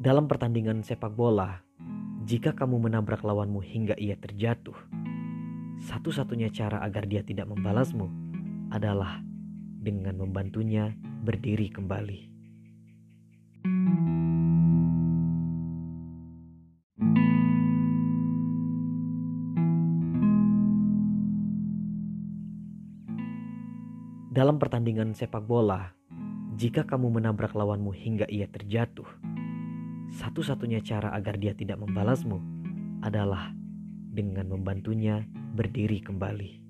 Dalam pertandingan sepak bola, jika kamu menabrak lawanmu hingga ia terjatuh, satu-satunya cara agar dia tidak membalasmu adalah dengan membantunya berdiri kembali. Dalam pertandingan sepak bola, jika kamu menabrak lawanmu hingga ia terjatuh, satu-satunya cara agar dia tidak membalasmu adalah dengan membantunya berdiri kembali.